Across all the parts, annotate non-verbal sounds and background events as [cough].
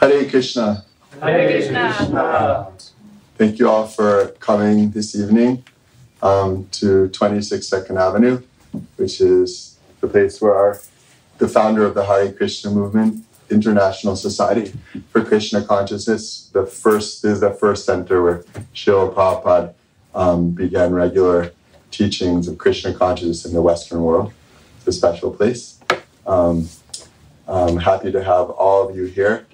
Hare Krishna. Hare Krishna. Thank you all for coming this evening um, to 26 Second Avenue, which is the place where our, the founder of the Hare Krishna movement, International Society for Krishna Consciousness, the first is the first center where Srila Prabhupada um, began regular teachings of Krishna consciousness in the Western world. It's a special place. Um, I'm happy to have all of you here.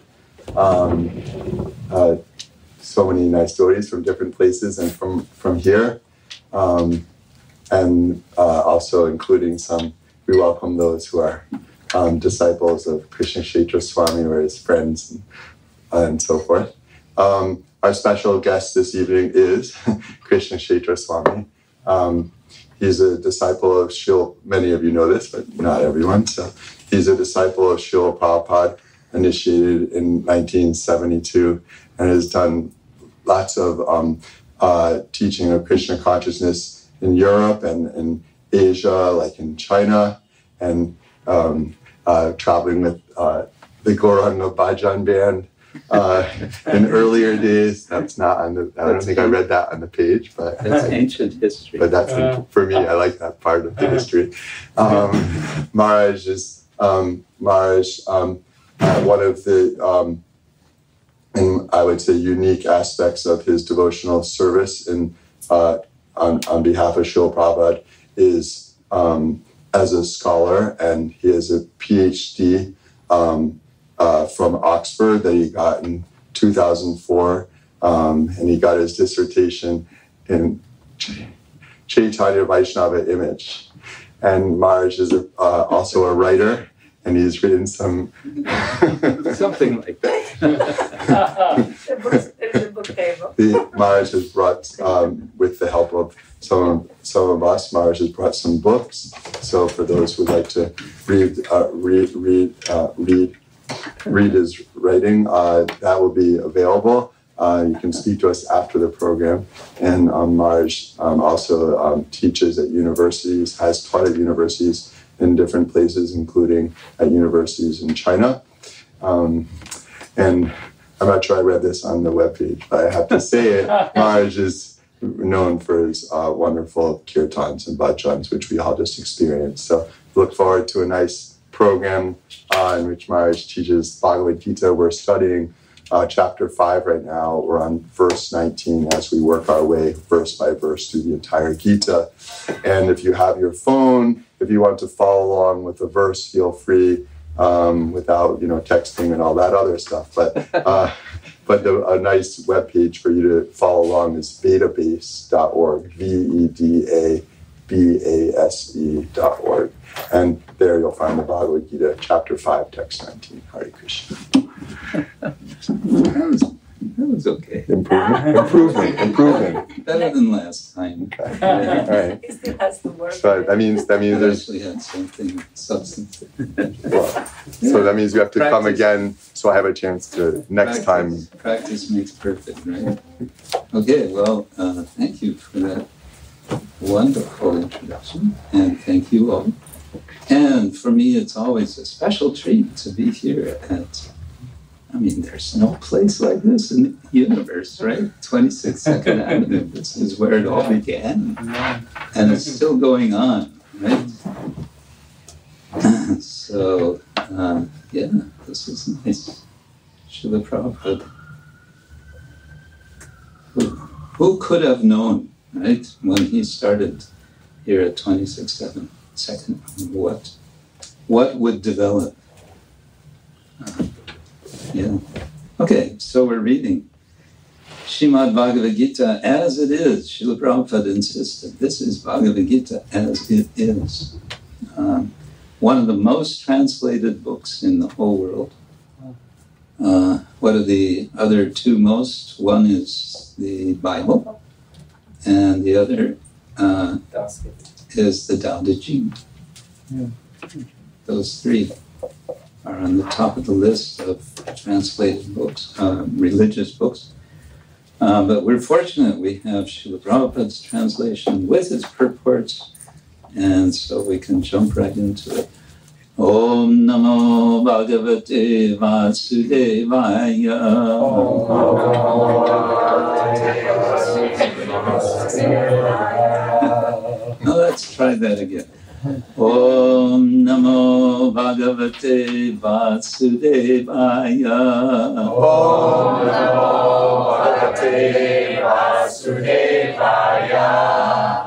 Um, uh, so many nice stories from different places and from, from here. Um, and uh, also including some, we welcome those who are um, disciples of Krishna Kshetra Swami or his friends and, and so forth. Um, our special guest this evening is [laughs] Krishna Kshetra Swami. Um, he's a disciple of Shil, many of you know this, but not everyone. So he's a disciple of Srila Prabhupada, initiated in 1972, and has done lots of um, uh, teaching of Krishna consciousness in Europe and in Asia, like in China, and um, uh, traveling with uh, the Gauranga Bhajan band. Uh, [laughs] in earlier days, that's not on the. I don't think I read that on the page, but That's [laughs] ancient history. but that's Uh. for me. I like that part of the history. Um, Maharaj is um, Maharaj. Um, uh, one of the, um, I would say, unique aspects of his devotional service in uh, on on behalf of Srila Prabhupada is um, as a scholar, and he has a PhD um, uh, from Oxford that he got in 2004, um, and he got his dissertation in Chaitanya Vaishnava image. And Maharaj is a, uh, also a writer, and he's written some. [laughs] Something like that. The books, there's a book table. the Maharaj has brought, um, with the help of some of, some of us, Maharaj has brought some books. So for those who would like to read, uh, read, read, uh, read, read his writing, uh, that will be available. Uh, you can speak to us after the program. And um, Maharaj um, also um, teaches at universities, has taught at universities in different places, including at universities in China. Um, and I'm not sure I read this on the webpage, but I have to say it. [laughs] Maharaj is known for his uh, wonderful kirtans and bhajans, which we all just experienced. So look forward to a nice program uh, in which Maharaj teaches Bhagavad Gita. We're studying uh, chapter 5 right now. We're on verse 19 as we work our way verse by verse through the entire Gita. And if you have your phone, if you want to follow along with the verse, feel free um, without you know texting and all that other stuff. But [laughs] uh, but the, a nice web page for you to follow along is vedabase.org, v e d a b a s e dot org, and there you'll find the Bhagavad Gita, chapter five, text nineteen. Hare Krishna. [laughs] That was, okay. Improvement, improvement, [laughs] improvement. Better than last time. Okay. All right. [laughs] He still has to work. So that means that means It there's actually had something substantive. well, so that means you have to come again. So I have a chance to next time. Practice- Practice makes perfect, right? Okay, well, uh, thank you for that wonderful introduction, and thank you all. And for me, it's always a special treat to be here at. I mean, there's no place like this in the universe, right? 26 Second Avenue. This is where it all began, and it's still going on, right? [laughs] so, uh, yeah, this is nice. Srila Prabhupada. Who, who could have known, right, when he started here at 26 7 second, what, what would develop? Uh, yeah. Okay, so we're reading Shrimad Bhagavad Gita as it is. Srila Prabhupada insisted this is Bhagavad Gita as it is. Um, one of the most translated books in the whole world. Uh, what are the other two most? One is the Bible, and the other uh, is the Tao Te Ching. Yeah. Those three are on the top of the list of translated books, uh, religious books. Uh, but we're fortunate we have Srila Prabhupada's translation with his purports, and so we can jump right into it. Om Namo Bhagavate Vasudevaya. now let's try that again. ॐ नमो भगवते वासुदेवाय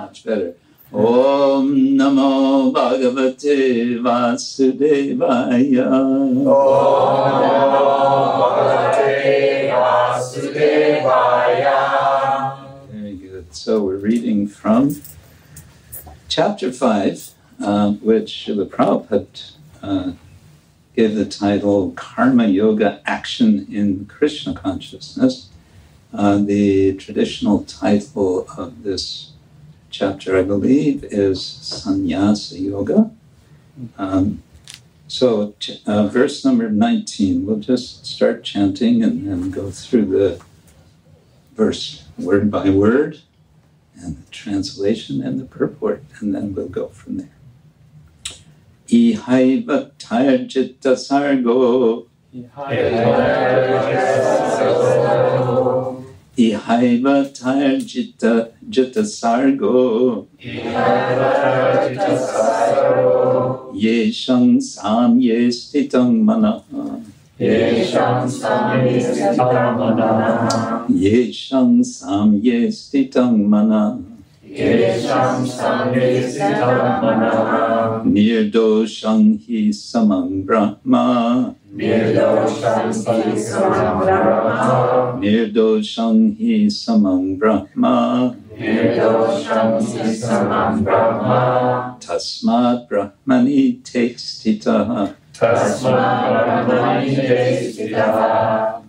Much better. ॐ नमो भगवते वासुदेवाय Very good. So we're reading from chapter 5, uh, which the Prabhupada uh, gave the title Karma Yoga Action in Krishna Consciousness. Uh, the traditional title of this chapter, I believe, is Sannyasa Yoga. Um, so, uh, verse number 19, we'll just start chanting and then go through the verse word by word and the translation and the purport, and then we'll go from there. Ihaiva tarjita sargo, ihaiva tarjita jita sargo, yeshang sam ye stitam manaha, yeshang sam ye stitam manaha, nirdoshang hi samang brahma, nirdoshang hi samang brahma, nirdo shanti saman brahma, tasmat brahmani te stitaha. Tasmat Brahmani te stitaha.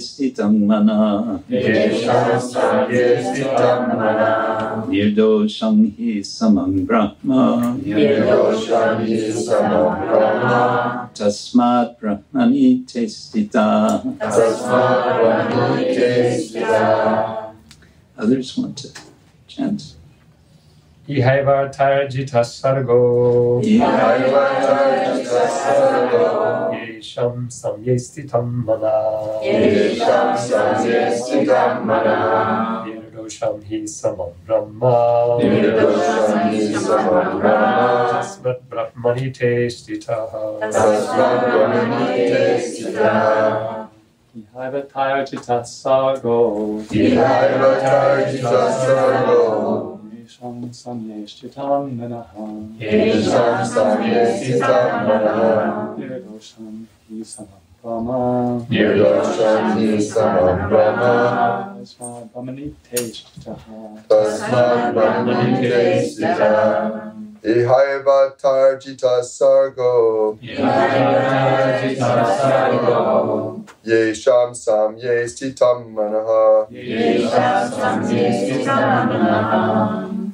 Stitam mana. Nirdoshang hi samang Brahma. Nirdo shanghi saman brahma. Tasmat Brahmani stitaha. Others want to chant. Ihaivartarjita sargo Yesham samyestitam mana Nirdosham hi samam brahma Tasmat brahmani te stitaha Ihaivatarjita sargo Yesham samyeshchitam manaha Nirdosham hi samam brahma Tasma brahmani te Ihaiva tarjita sargo Yesham sam ye stitam manaha Nirdosham hi samam brahma. Tasmad brahmani te stitaha Ihaivatarjitak sargo. Ihaiva sargo. Yesham samistitam manaha. Yesham sam ye stitam manaha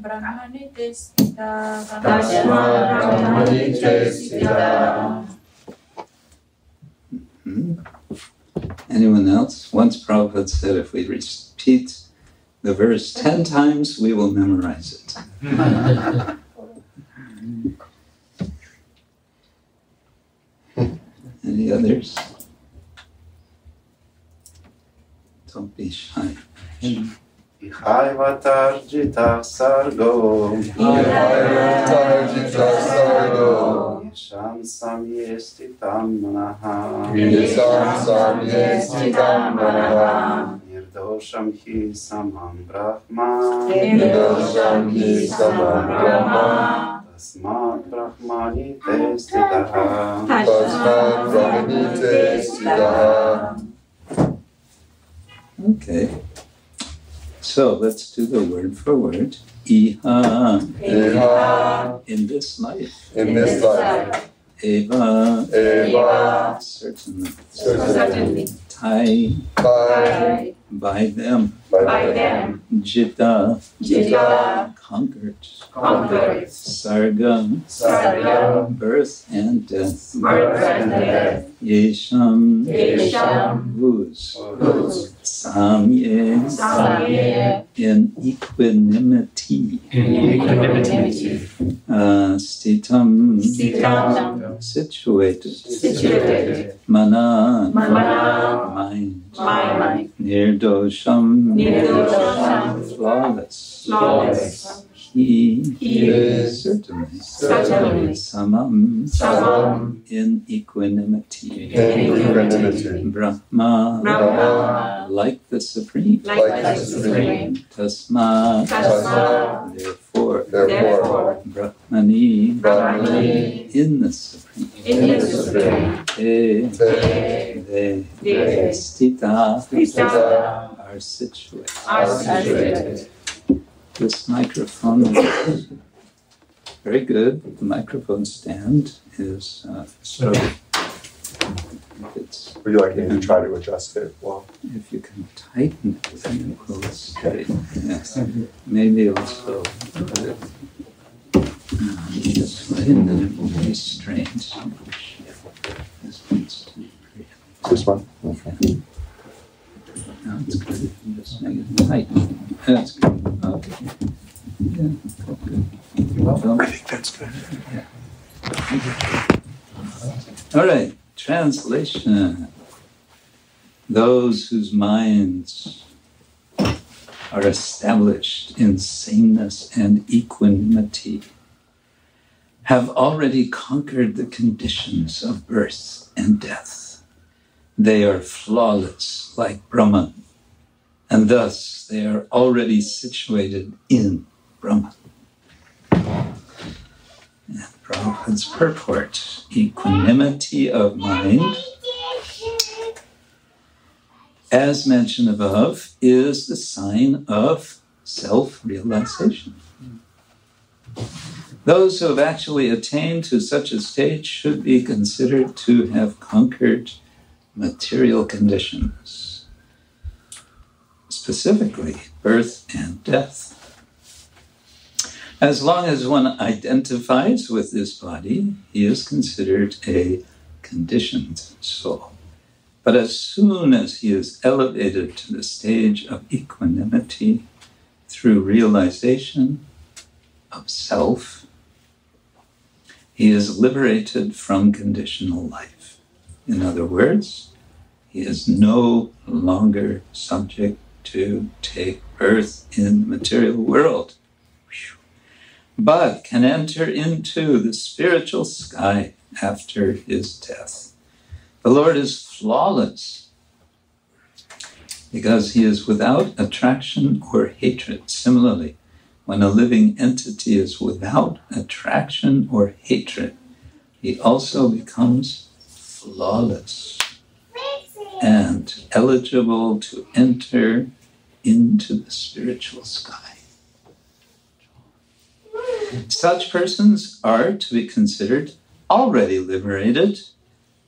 brahmani te stitaha Hmm? Anyone else? Once Prabhupada said if we repeat the verse ten times, we will memorize it. [laughs] Any others? Don't be shy. Ihaivatarjita sargo Ihaivatarjita sargo Yesham samyestitam manaha Yesham sam ye stitam manaha Nirdosham hi samam Brahma. Nirdosham hi samam Brahma. Tasmat Brahmani te stitaha. Tasmat Brahmanite Stitaha. Okay. So let's do the word for word. Iha Iha in this life. in this life. Eva Eva certainly. certainly. Tai By by them. by them. Jita Jita conquered. conquered. Sarga Sarga birth and death. birth and death. Yesham Yesham whose. whose Samye Samye in equanimity. In equanimity. Uh, stitam Stitam situated. situated. Mana Mana mind. mind. Nirdosham Nirdosham flawless. Flawless. He He is certainly. certainly. Samam Samam in equanimity. in equanimity. Brahma Brahma like the supreme. like the supreme. Tasma Tasma therefore Therefore, Brahmani Brahmani in the supreme. in the supreme. Te they they They stita Stita are situated. are situated. This microphone is very good. The microphone stand is uh, of it's would you like me to try to adjust it? Well, if you can tighten it, then it will stay. Yes. Maybe also put it uh, this way, and then it will be straight. This one's too this one. It's good. That's good. Okay. Yeah. Well, I think that's good. All right, translation. Those whose minds are established in sameness and equanimity have already conquered the conditions of birth and death. They are flawless like Brahman, and thus they are already situated in Brahman. And Prabhupada's purport equanimity of mind, as mentioned above, is the sign of self realization. Those who have actually attained to such a state should be considered to have conquered material conditions, specifically birth and death. As long as one identifies with this body, he is considered a conditioned soul. But as soon as he is elevated to the stage of equanimity through realization of self, he is liberated from conditional life. In other words, he is no longer subject to take birth in the material world but can enter into the spiritual sky after his death. The Lord is flawless because he is without attraction or hatred. Similarly, when a living entity is without attraction or hatred, he also becomes flawless and eligible to enter into the spiritual sky. Such persons are to be considered already liberated,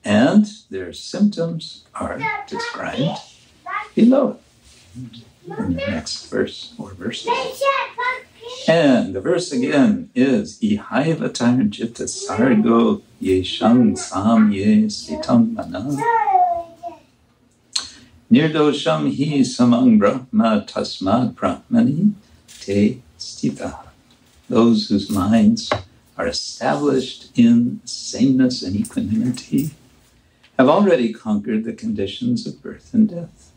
and their symptoms are described below in the next verse or verses. And the verse again is Ihaivatar Jita Sargo Yesham Sam Ye Sitam Mana. Nirdosham Hi Samang Brahma Tasmad Brahmani Te Stita those whose minds are established in sameness and equanimity have already conquered the conditions of birth and death.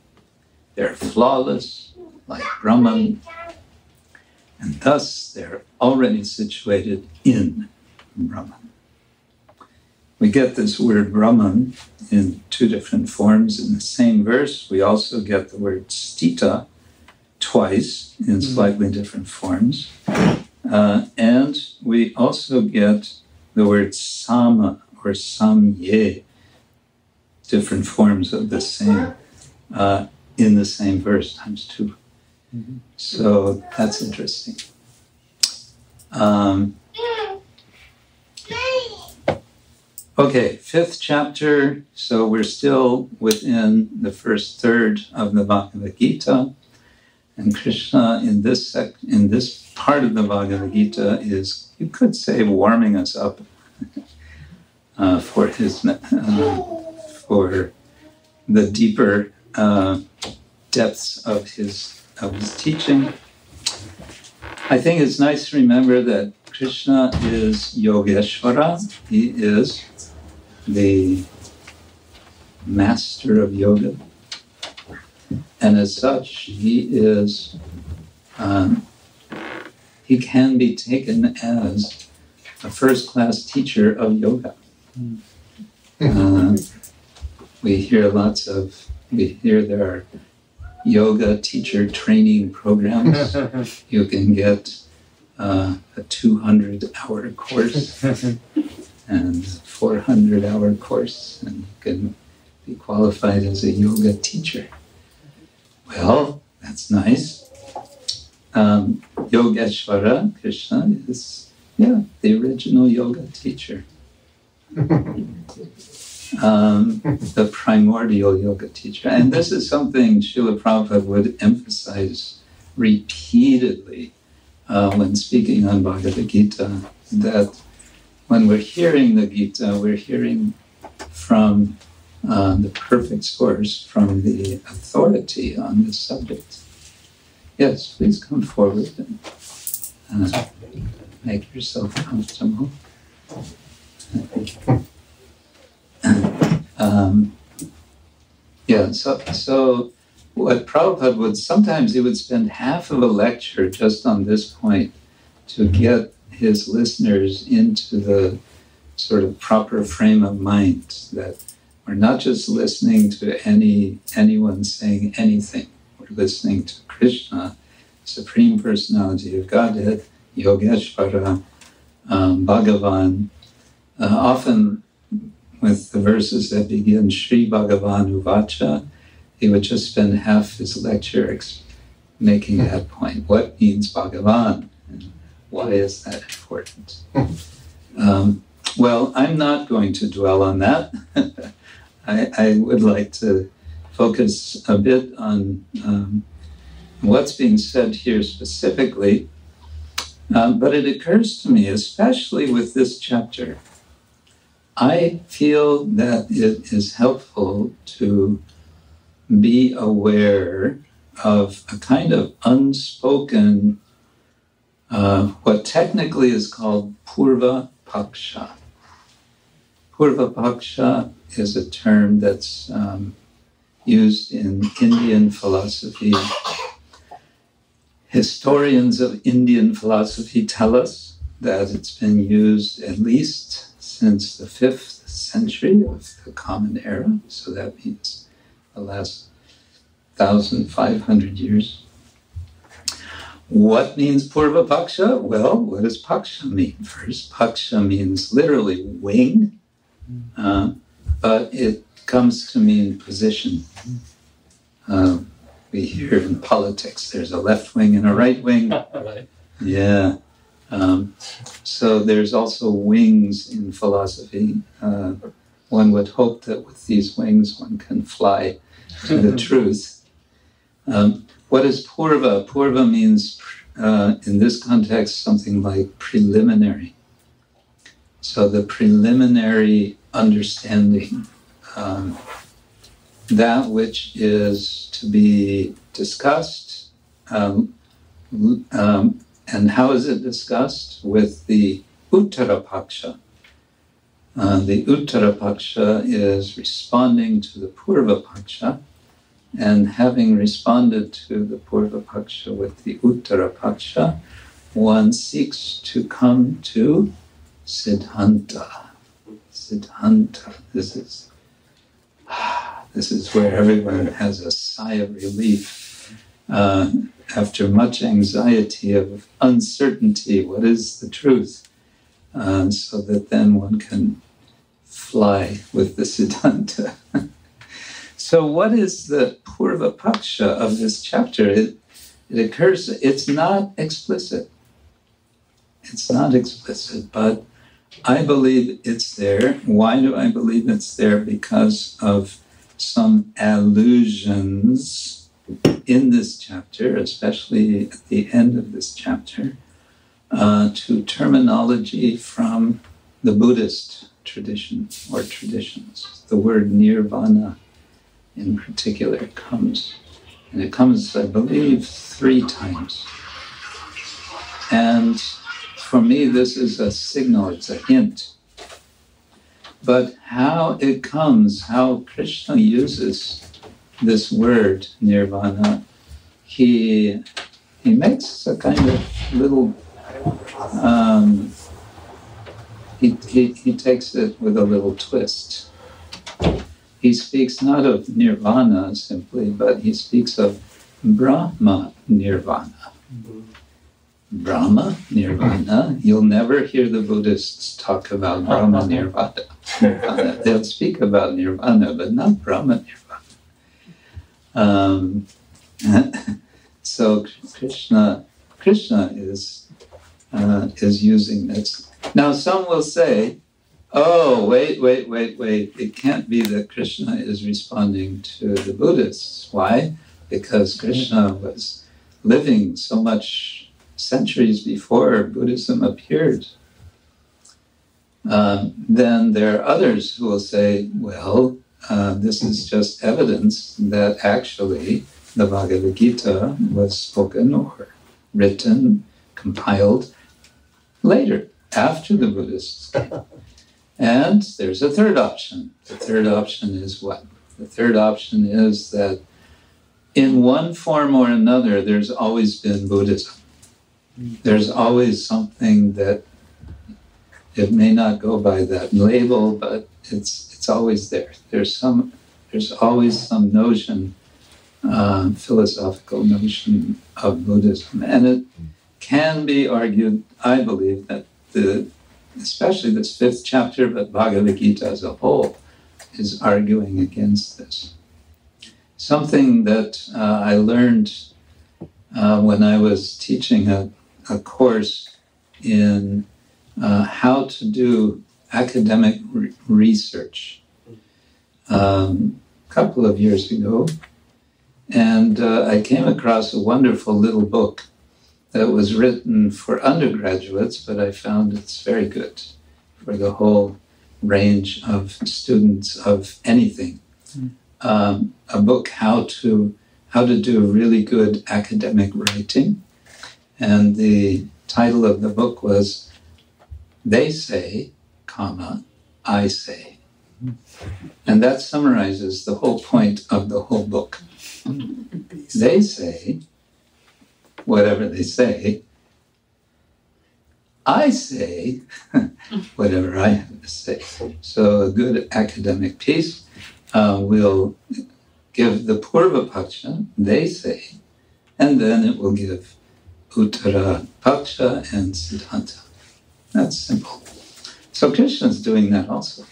They're flawless, like Brahman, and thus they're already situated in Brahman. we get this word Brahman in two different forms in the same verse. We also get the word stita twice in Mhm. slightly different forms. Uh, and we also get the word sama or samye, different forms of the same, uh, in the same verse times 2 So that's interesting. Um, okay, fifth chapter. So we're still within the first third of the Bhagavad Gita, and Krishna in this sec- in this part of the Bhagavad Gita is, you could say, warming us up [laughs] uh, for his uh, for the deeper uh, depths of his of his teaching. I think it's nice to remember that Krishna is Yogeshwara. He is the master of yoga. And as such, he is, um, he can be taken as a first class teacher of yoga. Uh, we hear lots of, we hear there are yoga teacher training programs. [laughs] You can get uh, a 200 hour course [laughs] and 400 hour course, and you can be qualified as a yoga teacher. Well, that's nice. Um, Yogeshwara Krishna is, yeah, the original yoga teacher. [laughs] Um, the primordial yoga teacher. And this is something Srila Prabhupada would emphasize repeatedly uh, when speaking on Bhagavad Gita that when we're hearing the Gita, we're hearing from uh, the perfect source, from the authority on the subject. Yes, please come forward and uh, make yourself comfortable. Um, yeah, so, so what Prabhupada would sometimes he would spend half of a lecture just on this point to get his listeners into the sort of proper frame of mind that we're not just listening to any anyone saying anything. We're listening to Krishna, Supreme Personality of Godhead, Yogeshvara, um, Bhagavan. Uh, often with the verses that begin Sri Bhagavan Uvacha, he would just spend half his lecture making that point. What means Bhagavan? And why is that important? Um, well, I'm not going to dwell on that. [laughs] I, I would like to focus a bit on um, what's being said here specifically. Um, but it occurs to me, especially with this chapter, I feel that it is helpful to be aware of a kind of unspoken, uh, what technically is called Purva Paksha. Purva Paksha is a term that's um, used in Indian philosophy. Historians of Indian philosophy tell us that it's been used at least since the fifth century of the Common Era, so that means the last 1,500 years. What means Purva Paksha? Well, what does Paksha mean? First, Paksha means literally wing, uh, but it comes to mean position. Uh, we hear in politics there's a left wing and a right wing. [laughs] right. Yeah. Um, so there's also wings in philosophy. Uh, one would hope that with these wings one can fly to the [laughs] truth. Um, what is purva? Purva means, uh, in this context, something like preliminary. So the preliminary understanding, um, that which is to be discussed, um, um, and how is it discussed? With the Uttarapaksha. Uh, the Uttarapaksha is responding to the Purva Paksha, and having responded to the Purva Paksha with the Uttarapaksha, one seeks to come to Siddhanta. Siddhanta. This is [sighs] this is where everyone has a sigh of relief uh, after much anxiety of uncertainty. What is the truth? Uh, so that then one can fly with the Siddhanta. [laughs] so, what is the Purva Paksha of this chapter? It, it occurs, it's not explicit. It's not explicit, but I believe it's there. Why do I believe it's there? Because of some allusions in this chapter, especially at the end of this chapter, uh, to terminology from the Buddhist tradition or traditions. The word nirvana in particular comes, and it comes, I believe, three times. And for me, this is a signal, it's a hint. But how it comes, how Krishna uses this word nirvana, he he makes a kind of little um, he, he, he takes it with a little twist. He speaks not of nirvana simply, but he speaks of Brahma nirvana. Brahma nirvana. You'll never hear the Buddhists talk about Brahma nirvana. [laughs] nirvana. They'll speak about nirvana, but not Brahma nirvana. Um, [laughs] so Krishna, Krishna is uh, is using this. Now, some will say, "Oh, wait, wait, wait, wait! It can't be that Krishna is responding to the Buddhists. Why? Because Krishna was living so much centuries before Buddhism appeared." Um, then there are others who will say, "Well, uh, this is just evidence that actually the Bhagavad Gita was spoken or written, compiled later, after the Buddhists. came. [laughs] and there's a third option. The third option is what? The third option is that in one form or another, there's always been Buddhism. There's always something that it may not go by that label, but it's it's always there. There's some there's always some notion, uh, philosophical notion of Buddhism, and it can be argued, I believe, that the especially this fifth chapter, but Bhagavad Gita as a whole, is arguing against this. Something that uh, I learned uh, when I was teaching a, a course in uh, how to do academic re- research um, a couple of years ago. And uh, I came across a wonderful little book that was written for undergraduates, but I found it's very good for the whole range of students of anything. Mm. Um, a book how to how to do really good academic writing, and the title of the book was "They Say, comma I Say," and that summarizes the whole point of the whole book. They say whatever they say. I say [laughs] whatever I have to say. So a good academic piece uh, will give the Purva Paksha, they say, and then it will give Uttara Paksha and Siddhanta. That's simple. So Krishna is doing that also.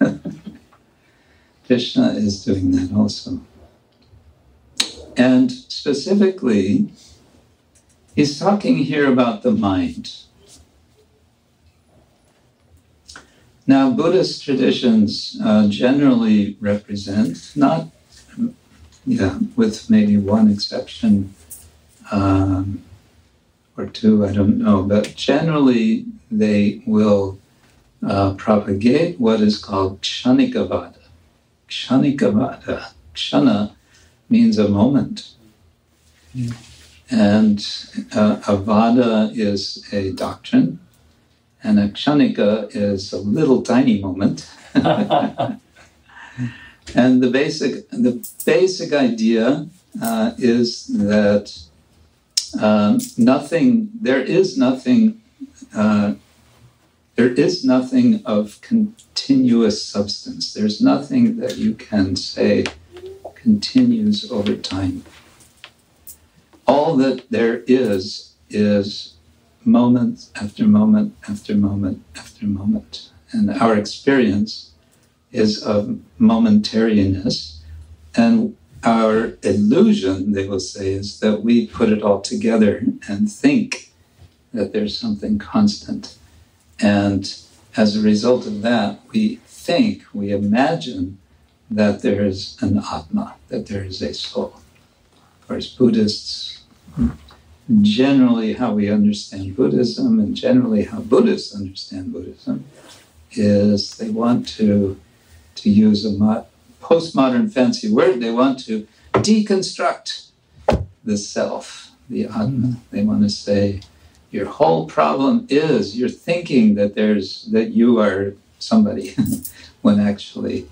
[laughs] Krishna is doing that also. And specifically, He's talking here about the mind. Now, Buddhist traditions uh, generally represent, not, yeah, with maybe one exception um, or two, I don't know, but generally they will uh, propagate what is called Kshanikavada. Kshanikavada. Kshana means a moment. Mm. And uh, Avada is a doctrine, and a kshanika is a little tiny moment. [laughs] and the basic, the basic idea uh, is that um, nothing, there is nothing uh, there is nothing of continuous substance. There's nothing that you can say continues over time. All that there is is moment after moment after moment after moment. And our experience is of momentariness. And our illusion, they will say, is that we put it all together and think that there's something constant. And as a result of that, we think, we imagine that there is an Atma, that there is a soul. Of course, Buddhists, generally how we understand Buddhism and generally how Buddhists understand Buddhism is they want to, to use a mo- postmodern fancy word, they want to deconstruct the self, the Atma. They want to say, your whole problem is you're thinking that there's that you are somebody [laughs] when actually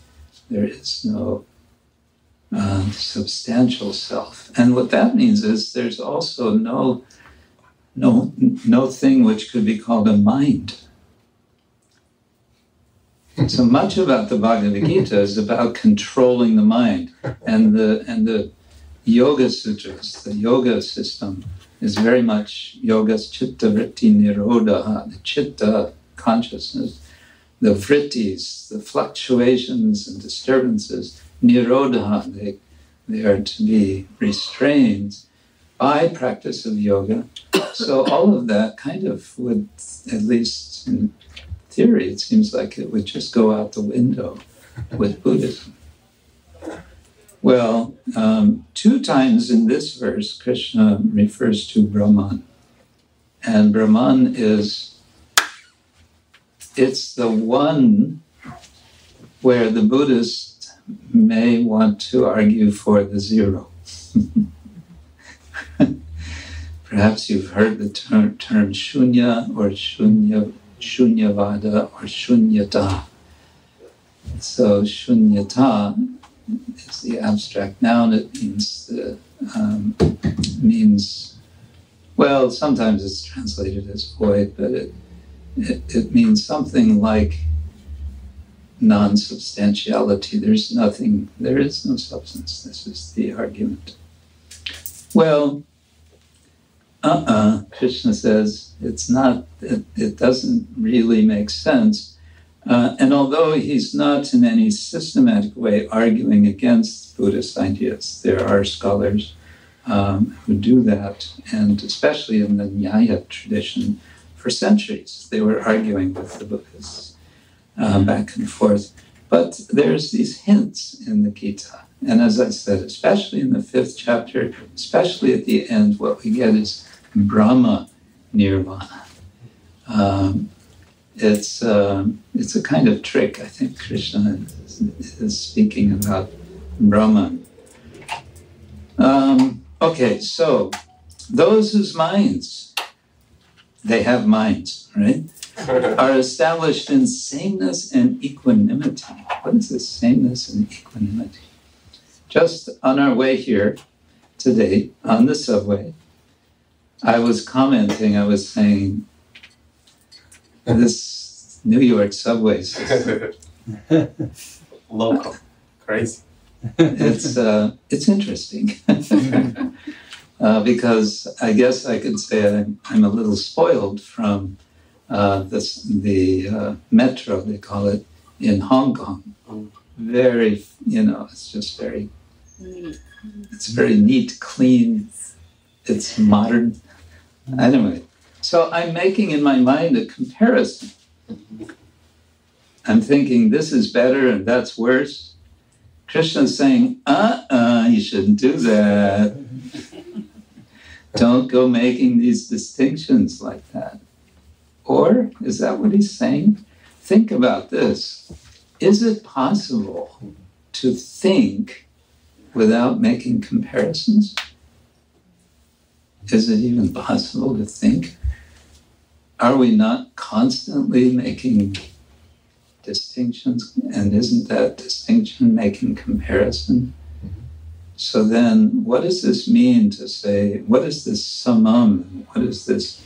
there is no uh, substantial self. And what that means is there's also no no no thing which could be called a mind. So much about the bhagavad gita is about controlling the mind. And the and the yoga sutras the yoga system is very much yoga's chitta vritti nirodha, the chitta consciousness, the vrittis, the fluctuations and disturbances, nirodha, they, they are to be restrained by practice of yoga. So all of that kind of would, at least in theory, it seems like it would just go out the window with Buddhism. Well, um, two times in this verse, Krishna refers to Brahman. And Brahman is, it's the one where the Buddhist may want to argue for the zero. [laughs] Perhaps you've heard the term, term shunya or shunya, shunyavada or shunyata. So shunyata is the abstract noun. It means the, um, means well. Sometimes it's translated as void, but it, it it means something like non-substantiality. There's nothing. There is no substance. This is the argument. Well, uh-uh. Krishna says it's not. It, it doesn't really make sense uh, and although he's not in any systematic way arguing against Buddhist ideas, there are scholars um, who do that, and especially in the Nyaya tradition, for centuries they were arguing with the Buddhists uh, back and forth. But there's these hints in the Gita. And as I said, especially in the fifth chapter, especially at the end, what we get is Brahma Nirvana. Um, it's um, it's a kind of trick. I think Krishna is, is speaking about Brahman. Um, okay, so those whose minds they have minds, right, [laughs] are established in sameness and equanimity. What is this sameness and equanimity? Just on our way here today on the subway, I was commenting. I was saying this New York subway system. [laughs] Local. Crazy. it's uh, it's interesting [laughs] uh, because I guess I could say I'm, I'm a little spoiled from uh, this, the uh, metro they call it in Hong Kong. Very, you know, it's just very, it's very neat, clean. It's modern. Anyway, so I'm making in my mind a comparison. I'm thinking this is better and that's worse. Krishna's saying, uh uh-uh, uh, you shouldn't do that. [laughs] Don't go making these distinctions like that. Or is that what he's saying? Think about this. Is it possible to think without making comparisons? Is it even possible to think are we not constantly making distinctions? And isn't that distinction making comparison? So then, what does this mean to say, what is this samam? What is this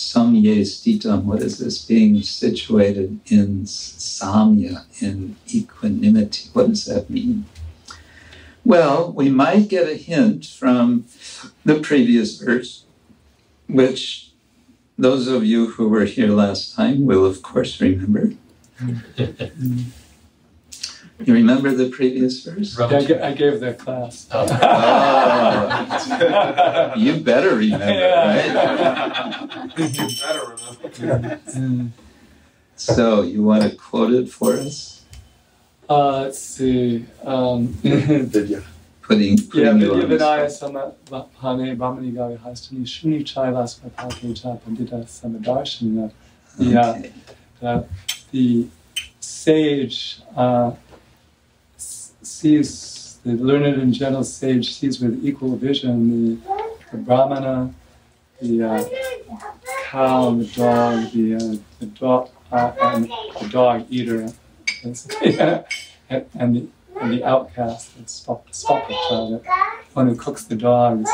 Samye stitam. What is this? Being situated in samya, in equanimity. What does that mean? Well, we might get a hint from the previous verse, which those of you who were here last time will, of course, remember. [laughs] You remember the previous verse? Yeah, I, gave the class. [laughs] Oh, [laughs] you better remember, right? Mm. So, you want to quote it for us? Uh, let's see. Um, Vidya. Putting, Yeah, you the Vinaya spot. Sama Bhane Bhamani Gari Hastani Shuni Chailas Vapake Cha Pandita Samadarshana. Yeah. Okay. The, the sage uh, sees, the learned and gentle sage sees with equal vision the, the Brahmana, the uh, cow, the dog, the, uh, the dog, uh, and the dog eater, and, [laughs] and the and the outcast, the stop, stop the one who cooks the dogs.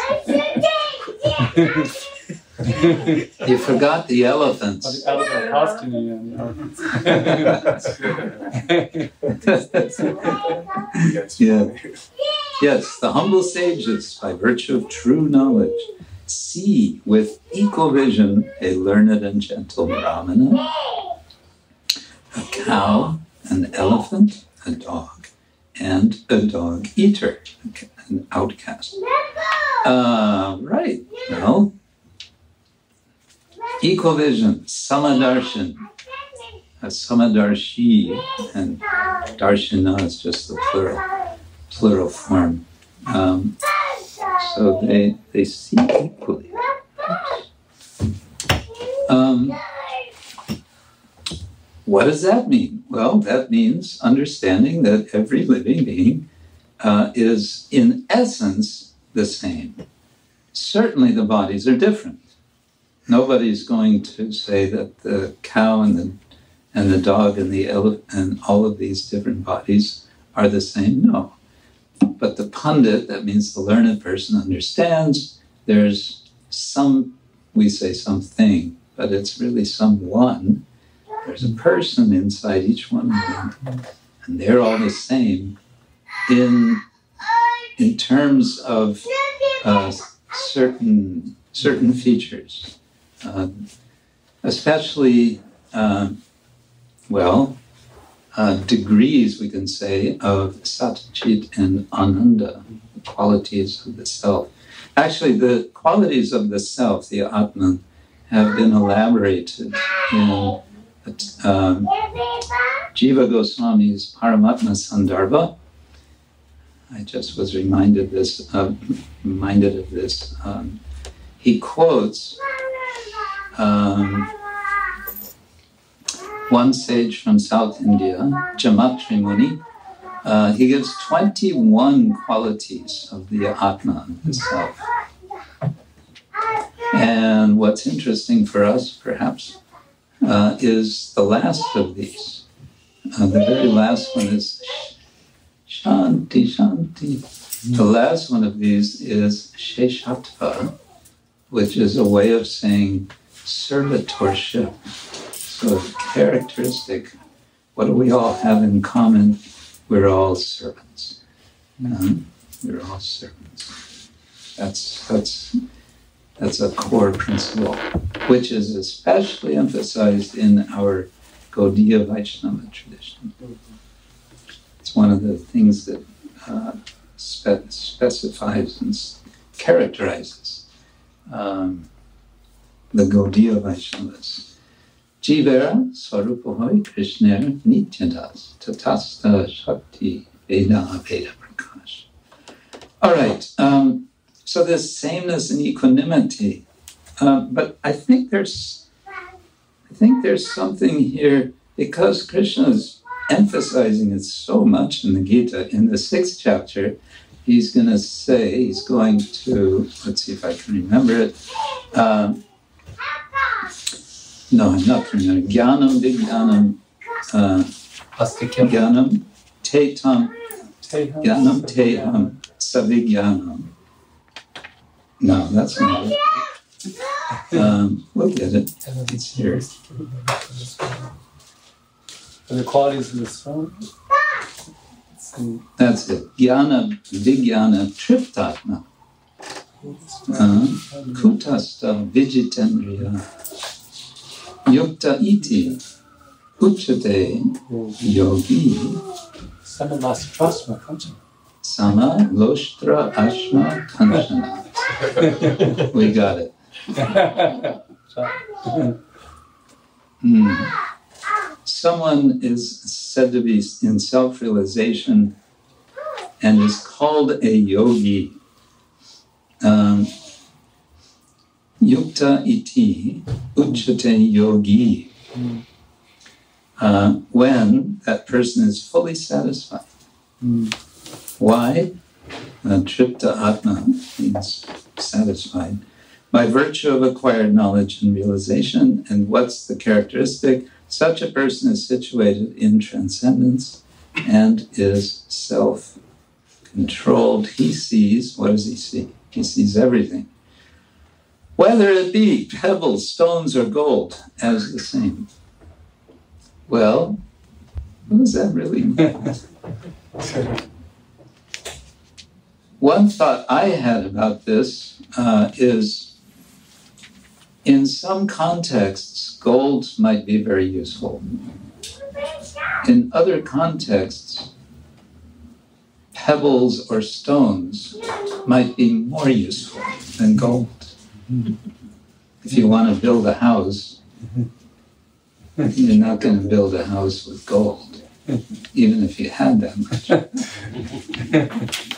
[laughs] You forgot the elephants. Or the elephant Hastini and the [laughs] yeah. Yes, the humble sages, by virtue of true knowledge, see with equal vision a learned and gentle Brahmana, a cow, an elephant, a dog, and a dog eater, an outcast. Uh, right. Well, equal vision, samadarshan, a samadarshi, and darshana is just the plural, plural form. Um, so they they see equally. Um, what does that mean? Well, that means understanding that every living being uh, is, in essence, the same. Certainly, the bodies are different. Nobody's going to say that the cow and the and the dog and the elephant and all of these different bodies are the same. No, but the pundit, that means the learned person, understands there's some, we say something, but it's really someone. There's a person inside each one of them, and they're all the same in in terms of uh, certain certain features, um, especially um, well uh, degrees we can say of satchit and ananda, the qualities of the self. Actually, the qualities of the self, the atman, have been elaborated in um, Jiva Goswami's Paramatma Sandarbha. I just was reminded this, uh, reminded of this. Um, he quotes um, one sage from South India, Jamatri Muni. Uh, he gives 21 qualities of the Atma, the self. And what's interesting for us, perhaps, uh, is the last of these. Uh, the very last one is Shanti, Shanti. The last one of these is Sheshatva, which is a way of saying servitorship. So, characteristic, what do we all have in common? We're all servants. Um, we're all servants. That's, that's, that's a core principle, which is especially emphasized in our Gaudiya Vaishnava tradition. It's one of the things that uh, spe- specifies and characterizes um, the Gaudiya Vaishnavas. Jivera Swarupahoy Krishna Nityadas Tatasta Shakti Veda Veda Prakash. All right, um, so this sameness and equanimity, uh, but I think there's, I think there's something here because Krishna is emphasizing it so much in the Gita. In the sixth chapter, he's going to say he's going to let's see if I can remember it. Um, no, I'm not remembering. Gyanam Vijnanam uh, Gyanam Tetam. Jnanam Teham Savijnanam. No, that's not it. Um, we'll get it. It's here. The qualities of the stone. That's it. Jnana, Vijnana, Triptatma. Uh, Kutasta, Vijitendriya. Yukta iti. Uchate, yogi. Kanchana. Sama, Loshtra, Ashma, Kanchana. [laughs] We got it. Hmm. Someone is said to be in self realization and is called a yogi. Um, yukta iti uchate yogi. Uh, when that person is fully satisfied. Mm. Why? Uh, tripta atma means satisfied by virtue of acquired knowledge and realization. And what's the characteristic? Such a person is situated in transcendence and is self controlled. He sees, what does he see? He sees everything. Whether it be pebbles, stones, or gold, as the same. Well, what does that really mean? [laughs] One thought I had about this uh, is in some contexts, gold might be very useful. In other contexts, pebbles or stones might be more useful than gold. If you want to build a house, you're not going to build a house with gold, even if you had that much.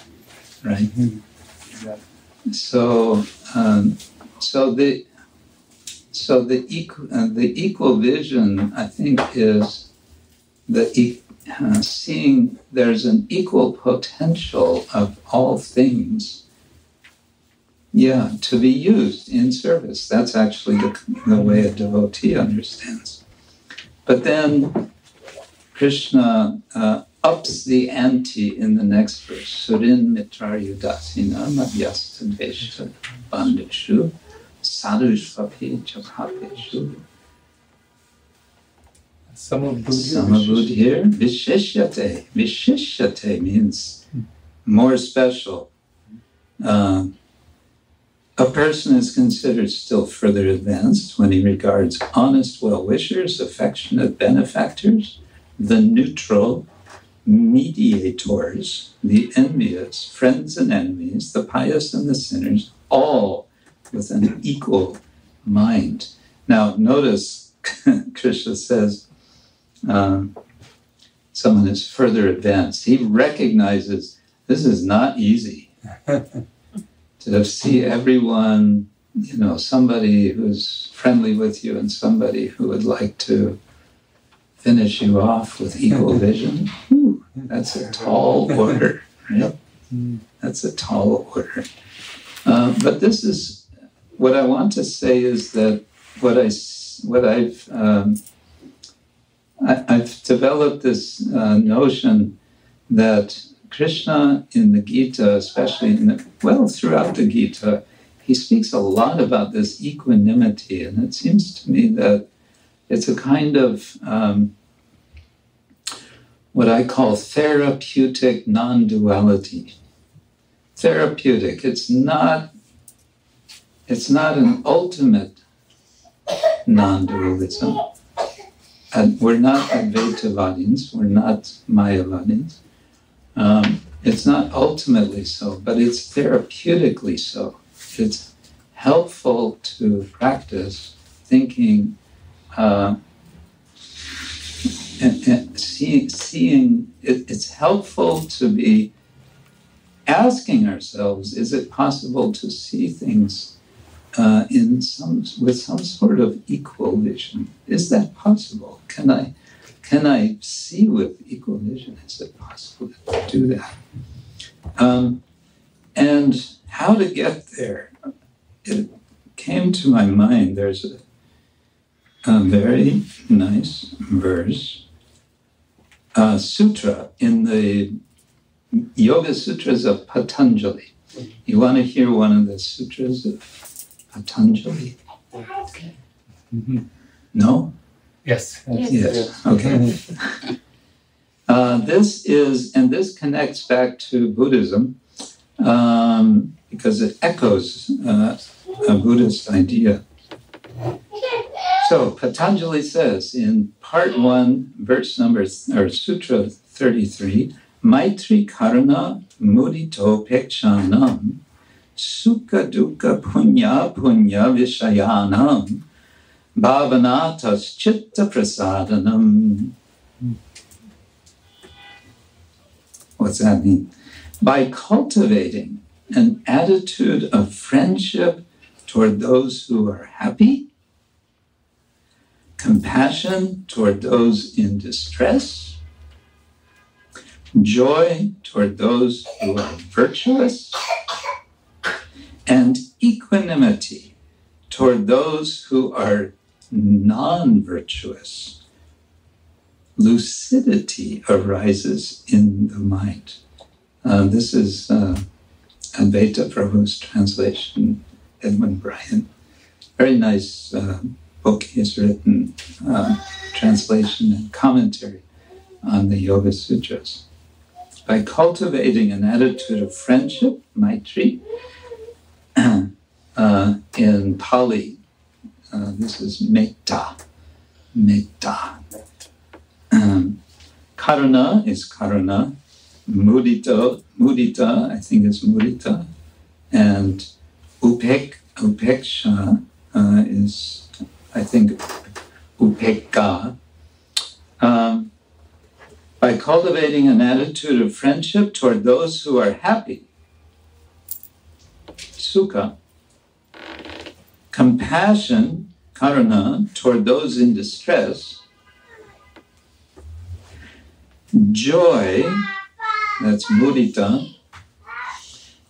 [laughs] right? So, um, so the so the equal uh, the equal vision, I think, is the e- uh, seeing there's an equal potential of all things. Yeah, to be used in service. That's actually the, the way a devotee understands. But then Krishna uh, ups the ante in the next verse. Surin mitrayudasina madhyasta dveshta bandishu sadhushvapi chapapeshu. Samabuddhir, vishishyate. Vishishyate means more special. Uh, a person is considered still further advanced when he regards honest well wishers, affectionate benefactors, the neutral, mediators, the envious, friends and enemies, the pious and the sinners, all with an equal mind. Now, notice [laughs] Krishna says um, someone is further advanced. He recognizes this is not easy [laughs] to see everyone, you know, somebody who's friendly with you and somebody who would like to finish you off with equal [laughs] vision. That's a tall [laughs] order, right? That's a tall order. Uh, but this is what I want to say is that what I what I've um, I, I've developed this uh, notion that Krishna in the Gita, especially in the, well throughout the Gita, he speaks a lot about this equanimity, and it seems to me that it's a kind of um, what I call therapeutic non-duality. Therapeutic. It's not. It's not an ultimate non-dualism. And we're not Advaitavadins. We're not Mayavadins. Um, it's not ultimately so, but it's therapeutically so. It's helpful to practice thinking uh, and, and see, seeing. It, it's helpful to be asking ourselves: Is it possible to see things uh, in some with some sort of equal vision? Is that possible? Can I? Can I see with equal vision? Is it possible to do that? Um, and how to get there? It came to my mind. There's a, a very nice verse, uh, sutra in the Yoga Sutras of Patanjali. You want to hear one of the sutras of Patanjali? No? Yes. Yes. Okay. [laughs] Uh, this is, and this connects back to Buddhism um, because it echoes uh, a Buddhist idea. So Patanjali says in part one, verse number or sutra 33, Maitri Karuna Mudito Pekshanam Sukha Dukkha Punya Punya Vishayanam Bhavanatas Chitta Prasadanam. What's that mean? By cultivating an attitude of friendship toward those who are happy, compassion toward those in distress, joy toward those who are virtuous, and equanimity toward those who are non virtuous lucidity arises in the mind. Uh, this is uh, Advaita Prabhu's translation, Edwin Bryant. Very nice uh, book he's written, uh, translation and commentary on the Yoga Sutras. By cultivating an attitude of friendship, maitri, [clears throat] uh, in Pali, uh, this is metta, metta. Um, karuna is karuna, mudita, mudita, I think it's mudita, and upek, upeksha uh, is, I think, upekka. Um, by cultivating an attitude of friendship toward those who are happy, sukha, compassion, karuna, toward those in distress, joy, that's mudita,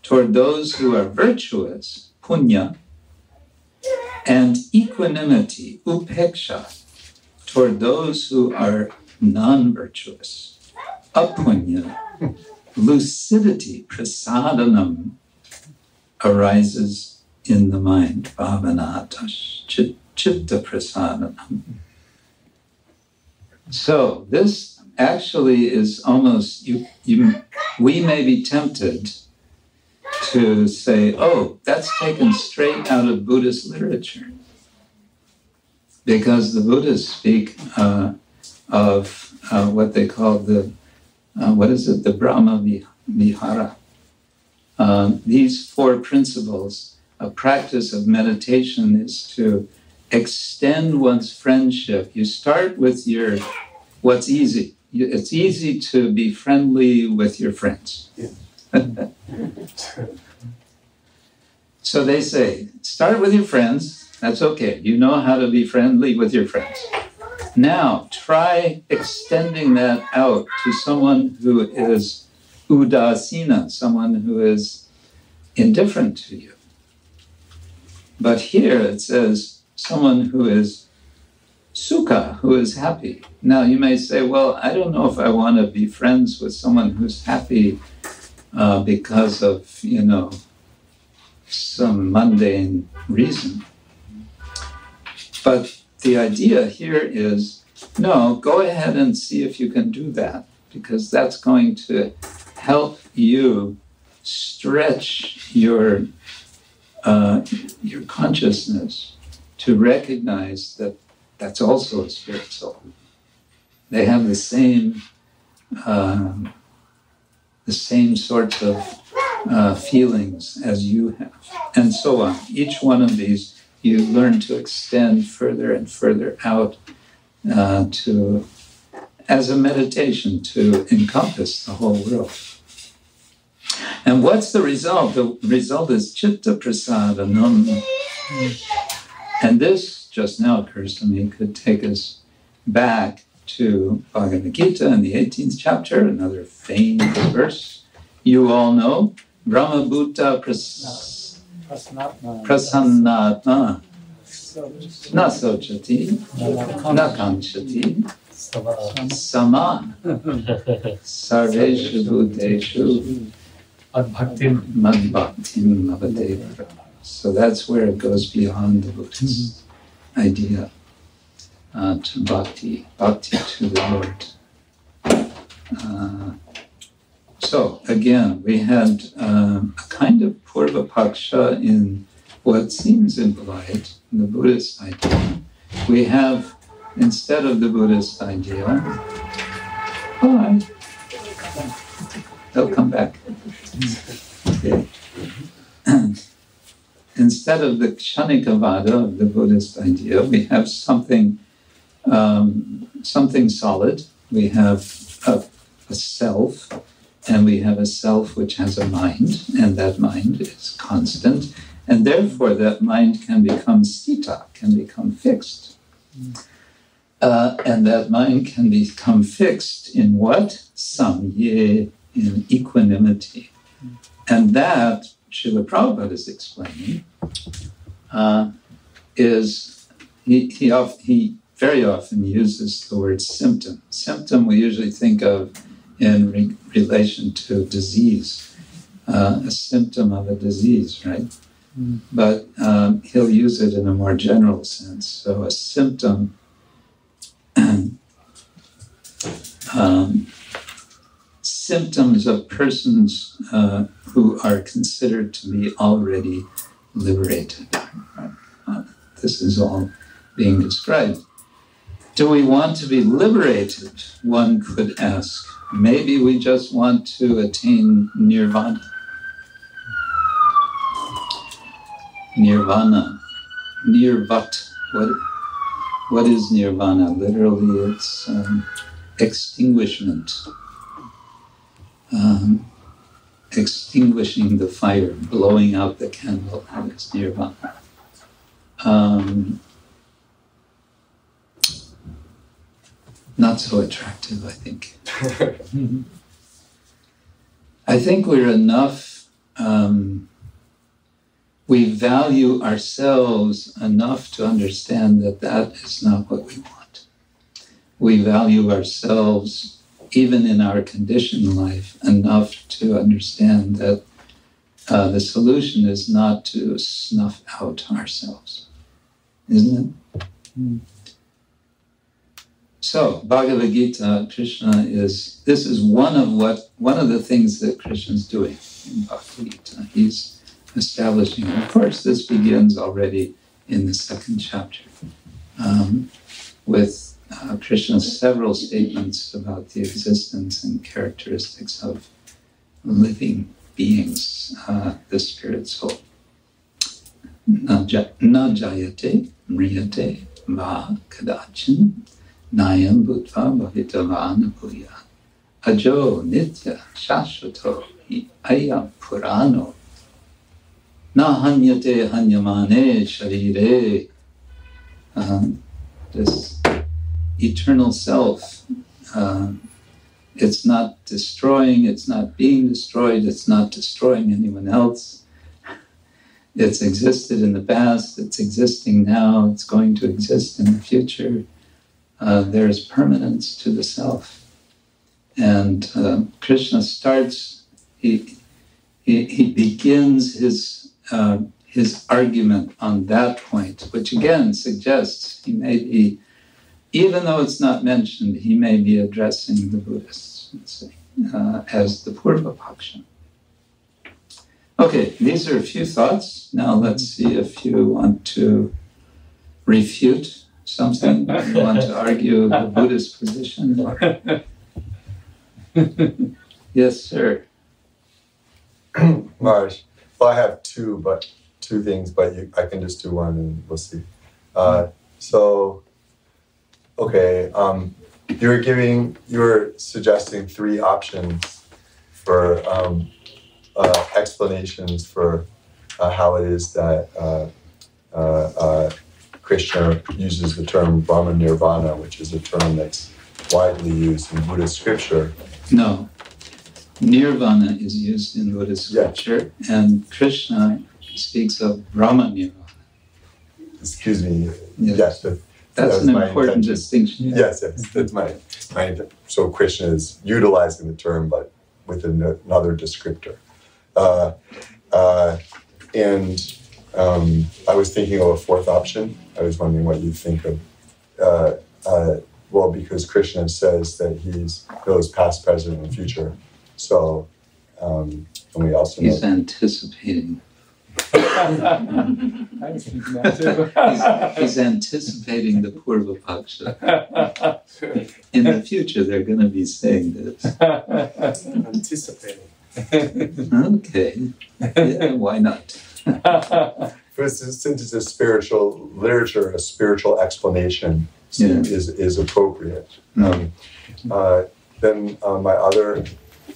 toward those who are virtuous, punya, and equanimity, upeksha, toward those who are non virtuous, apunya, lucidity, prasadanam, arises in the mind, bhavanatash, chitta prasadanam. So, this actually is almost you, you we may be tempted to say oh that's taken straight out of buddhist literature. Because the buddhists speak uh, of uh, what they call the uh, what is it? The brahma vihara. Um, these four principles a practice of meditation is to extend one's friendship. You start with your what's easy. It's easy to be friendly with your friends. Yeah. [laughs] so they say, start with your friends. That's okay. You know how to be friendly with your friends. Now try extending that out to someone who is udasina, someone who is indifferent to you. But here it says someone who is sukha, who is happy. Now you may say, well, I don't know if I want to be friends with someone who's happy uh, because of, you know, some mundane reason. But the idea here is no, go ahead and see if you can do that, because that's going to help you stretch your uh, your consciousness to recognize that that's also a spirit soul. They have the same, um, the same sorts of uh, feelings as you have, and so on. Each one of these you learn to extend further and further out uh, to, as a meditation, to encompass the whole world. And what's the result? The result is chitta prasadanam. And this just now occurs to me could take us back to Bhagavad Gita in the 18th chapter, another famous verse. You all know. Brahma Bhuta pras- prasannatma. Na sochati na kanchati. Sama. Sarveshu bhuteshu. Adbhaktim. madbhaktim lavate So that's where it goes beyond the Buddhist mm-hmm. idea uh, to bhakti, bhakti to the Lord. Uh, so again, we had um, a kind of purva paksha in what seems implied in the Buddhist idea. We have instead of the Buddhist idea. Bye. They'll come back. Okay. [clears throat] Instead of the Kshanikavada of the Buddhist idea, we have something um, something solid. We have a, a self, and we have a self which has a mind, and that mind is constant, and therefore that mind can become sthita, can become fixed. Uh, and that mind can become fixed in what? Samye, in equanimity. And that, Srila Prabhupada is explaining, uh, is he, he, of, he very often uses the word symptom. Symptom we usually think of in re- relation to disease, uh, a symptom of a disease, right? Mm. But um, he'll use it in a more general sense. So a symptom [clears throat] um, symptoms of persons uh, who are considered to be already liberated. Uh, this is all being described. Do we want to be liberated? One could ask. Maybe we just want to attain nirvana. Nirvana. Nirvat. What, what is nirvana? Literally, it's um, extinguishment. Um, extinguishing the fire, blowing out the candle, It's nirvana. Um, not so attractive, I think. [laughs] I think we're enough, um, we value ourselves enough to understand that that is not what we want. We value ourselves, even in our conditioned life, enough to understand that uh, the solution is not to snuff out ourselves, isn't it? Mm. So Bhagavad Gita, Krishna is this is one of what one of the things that Krishna's doing in Bhagavad Gita. He's establishing. Of course, this begins already in the second chapter um, with uh, Krishna's several statements about the existence and characteristics of living beings, uh, the spirit soul. Na jayate mriyate va kadachin Nayam Bhutva Bhavitavan Bhuya. Ajo Nitya Shashvato Ayam Purano. Na Hanyate Hanyamane Sharire. Um, this eternal self. Um, it's not destroying, it's not being destroyed, it's not destroying anyone else. It's existed in the past, it's existing now, it's going to exist in the future uh, there's permanence to the self. And uh, Krishna starts, he, he, he begins his, uh, his argument on that point, which again suggests he may be, even though it's not mentioned, he may be addressing the Buddhists say, uh, as the Purva Paksha. Okay, these are a few thoughts. Now let's see if you want to refute something? You want to argue the [laughs] Buddhist position? yes, sir. [clears throat] Marsh. Well, I have two, but two things, but you, I can just do one and we'll see. Uh, so, okay, um, you were giving, you were suggesting three options for um, uh, explanations for uh, how it is that uh, uh, uh, Krishna uses the term Brahma Nirvana, which is a term that's widely used in Buddhist scripture. No. Nirvana is used in Buddhist Yeah. scripture, and Krishna speaks of Brahma Nirvana. Excuse me. Yes. Yes, that, That's was an important intention. distinction. yes, yes, that's my, my. So Krishna is utilizing the term, but with another descriptor. Uh, uh, and um, I was thinking of a fourth option. I was wondering what you think of. Uh, uh, well, because Krishna says that he's knows past, present, and future. So, um, and we also know He's anticipating. I was thinking He's, he's anticipating the Purva Paksha. In the future, they're going to be saying this. Anticipating. Okay, yeah, why not? [laughs] Since it's a spiritual literature, a spiritual explanation Yeah. is is appropriate. Um, uh, then uh, my other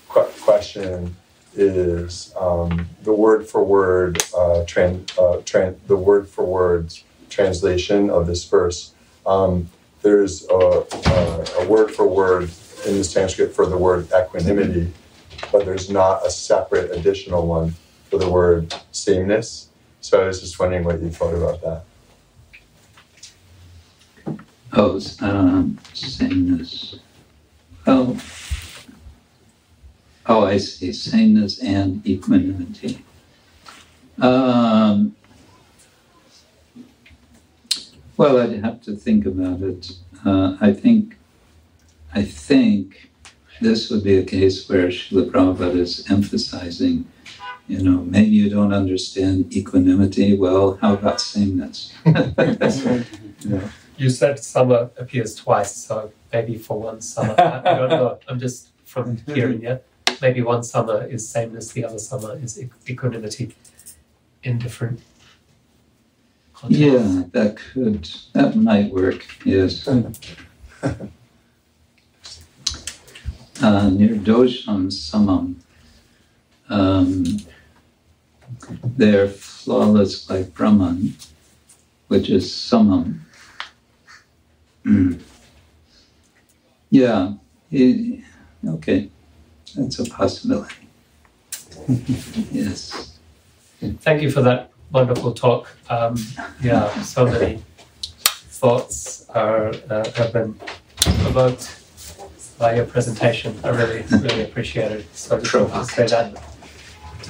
qu- question is um, the word for word uh, tran- uh, tran- the word for word translation of this verse. Um, there's a, a, a word for word in the Sanskrit for the word equanimity, but there's not a separate additional one for the word sameness. So I was just wondering what you thought about that. Oh, um, sameness. Oh, oh, I see. Sameness and equanimity. Um, well, I'd have to think about it. Uh, I think, I think this would be a case where Srila Prabhupada is emphasizing, you know, maybe you don't understand equanimity. Well, how about sameness? [laughs] You said summer appears twice, so maybe for one summer. I, I don't know. I'm just from hearing it. Maybe one summer is sameness, the other summer is equanimity in different contexts. Yeah, that could, that might work, yes. [laughs] Uh, near dosham samam, um, they're flawless like Brahman, which is samam. Mm. Yeah, it, okay, that's a possibility. [laughs] yes. Thank you for that wonderful talk. Um, yeah, so many thoughts are uh, have been evoked by your presentation. I really, really appreciate it. So I just want to say that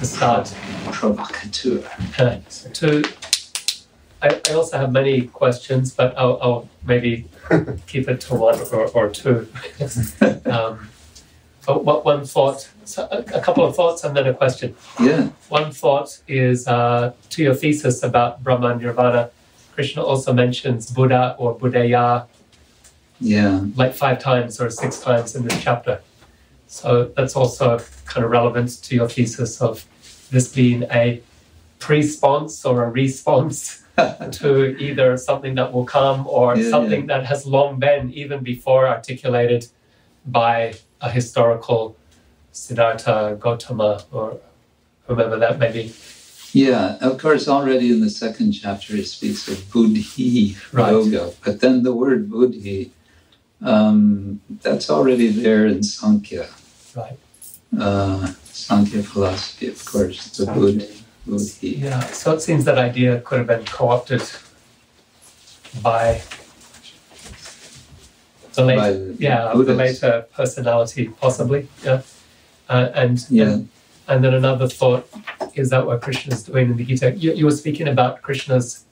start. Provocateur. Uh, to, I, I also have many questions, but I'll, I'll maybe [laughs] keep it to one or, or two. [laughs] um, what one thought, so a, a couple of thoughts and then a question. Yeah, One thought is uh, to your thesis about Brahman Nirvana. Krishna also mentions Buddha or Buddhaya yeah, like five times or six times in this chapter. So that's also kind of relevant to your thesis of this being a pre-response or a response [laughs] to either something that will come or Yeah, something that has long been even before articulated by a historical Siddhartha Gautama or whomever that may be. Yeah, of course, already in the second chapter he speaks of buddhi Right. yoga, but then the word buddhi, um, that's already there in Sankhya, Right. uh, Sankhya philosophy, of course, the Buddh, buddhi. Yeah. So it seems that idea could have been co-opted by the late by the yeah, the later personality, possibly. Yeah, uh, and Yeah, and, and then another thought is that what Krishna is doing in the Gita. You, you were speaking about Krishna's.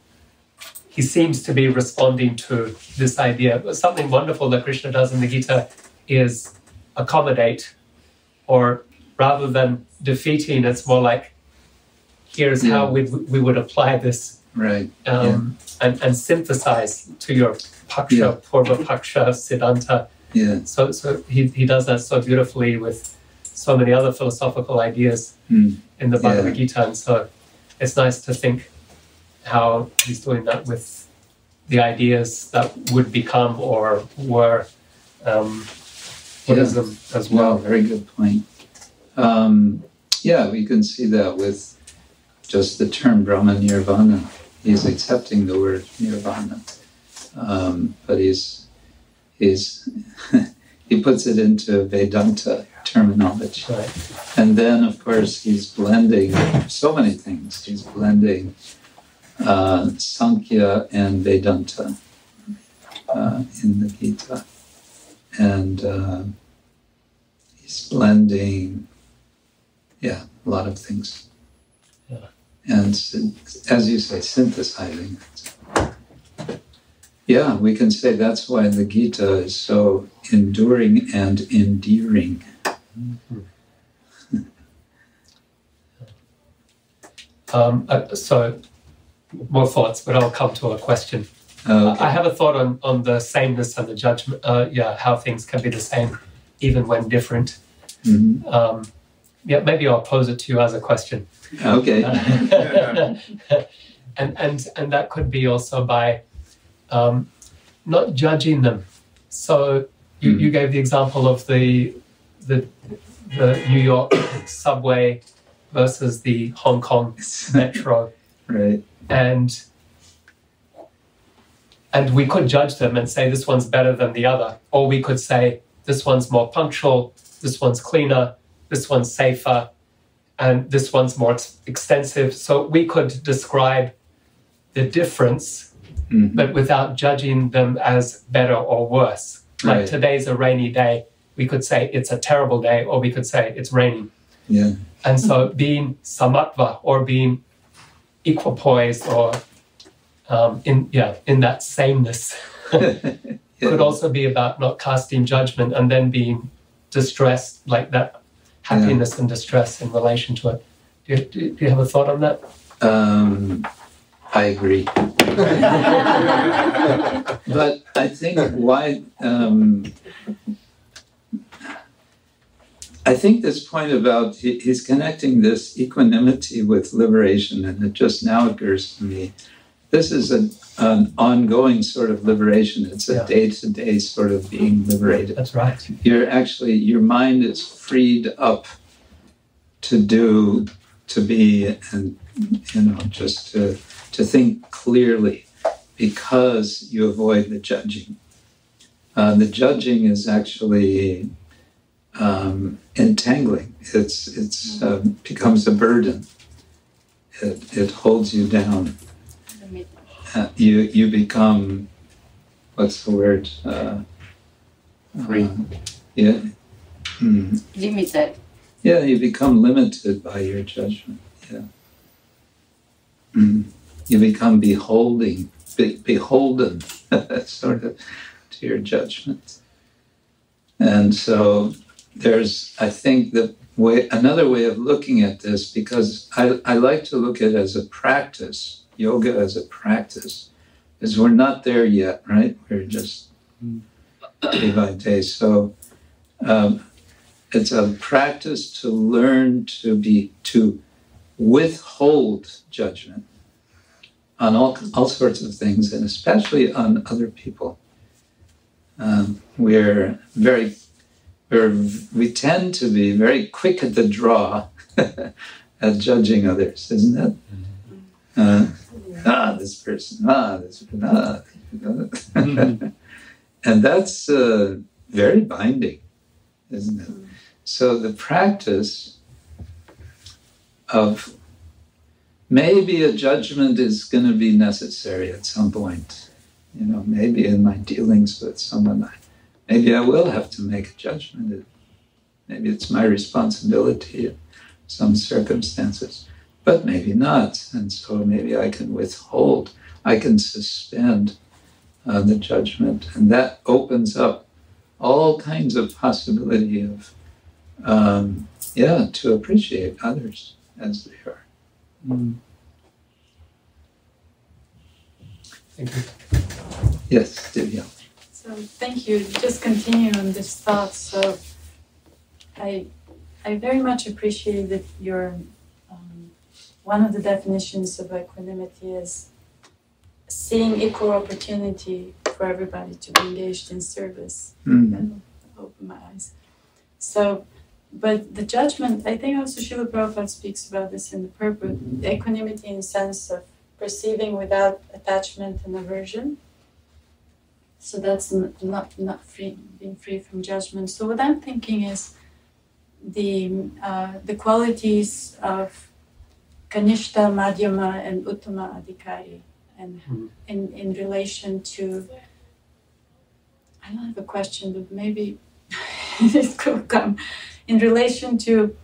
He seems to be responding to this idea. Something wonderful that Krishna does in the Gita is accommodate, or rather than defeating, it's more like, here's how we we would apply this right. um, and, and synthesize to your paksha, Yeah. purva paksha, siddhanta. Yeah, So, so he, he does that so beautifully with so many other philosophical ideas Hmm. in the Bhagavad Yeah. Gita. And so it's nice to think how he's doing that with the ideas that would become or were um, Buddhism as well, well. very good point. Um, yeah, we can see that with just the term Brahma Nirvana. He's accepting the word Nirvana, um, but he's he's [laughs] he puts it into Vedanta terminology, Right. and then of course he's blending so many things. He's blending uh, Sankhya and Vedanta uh, in the Gita, and. Uh, he's blending yeah a lot of things and as you say, synthesizing. Yeah, we can say that's why the Gita is so enduring and endearing. [laughs] Um, uh, so, more thoughts, but I'll come to a question. Uh, I have a thought on, on the sameness and the judgment. Uh, yeah, how things can be the same even when different. mhm. Um, yeah, maybe I'll pose it to you as a question. Okay. [laughs] and and and that could be also by um, not judging them. So you, you gave the example of the the the New York subway versus the Hong Kong [laughs] metro, right. and and we could judge them and say this one's better than the other, or we could say this one's more punctual, this one's cleaner, this one's safer, and this one's more ex- extensive. So we could describe the difference, Mhm. but without judging them as better or worse. Like Right. today's a rainy day, we could say it's a terrible day, or we could say it's raining. Yeah. And so being samatva or being equipoised or um, in yeah in that sameness [laughs] [laughs] could also be about not casting judgment and then being distressed like that happiness and distress in relation to it. Do you, do, do you have a thought on that? Um, I agree. [laughs] but I think why um, I think this point about he, he's connecting this equanimity with liberation, and it just now occurs to me. This is an, an ongoing sort of liberation. It's a day to day sort of being liberated. That's right. you're actually your mind is freed up to do to be and you know just to to think clearly because you avoid the judging. Uh, the judging is actually um, entangling. It's it's uh, becomes a burden. It, it holds you down [laughs] you you become what's the word uh, Free. um, yeah. Mm. Limited. Yeah, you become limited by your judgment. Yeah. Mm. You become beholding, be, beholden, [laughs] sort of, to your judgment. And so there's, I think, the way another way of looking at this because I, I like to look at it as a practice, yoga as a practice, is we're not there yet, right? We're just day by day. So um, it's a practice to learn to be to withhold judgment on all, all sorts of things and especially on other people um, we're very we're, we tend to be very quick at the draw [laughs] at judging others isn't it uh, ah this person ah this ah, [laughs] and that's uh, very binding isn't it so the practice of maybe a judgment is going to be necessary at some point. You know, maybe in my dealings with someone, I, maybe I will have to make a judgment. Maybe it's my responsibility in some circumstances, but maybe not. And so maybe I can withhold, I can suspend uh, the judgment. And that opens up all kinds of possibility of um, yeah, to appreciate others as they are. Mm. Thank you. Yes, Divya. So thank you. Just continue on this thought. So I I very much appreciate that your one of the definitions of equanimity is seeing equal opportunity for everybody to be engaged in service. Mm. and open my eyes. So, but the judgment, I think also Srila Prabhupada speaks about this in the purport, equanimity in the sense of perceiving without attachment and aversion. So that's n- not not free, being free from judgment. So what I'm thinking is the uh, the qualities of Kanishta, Madhyama, and Uttama Adhikari, and Mhm. in in relation to I don't have a question, but maybe [laughs] it could come in relation to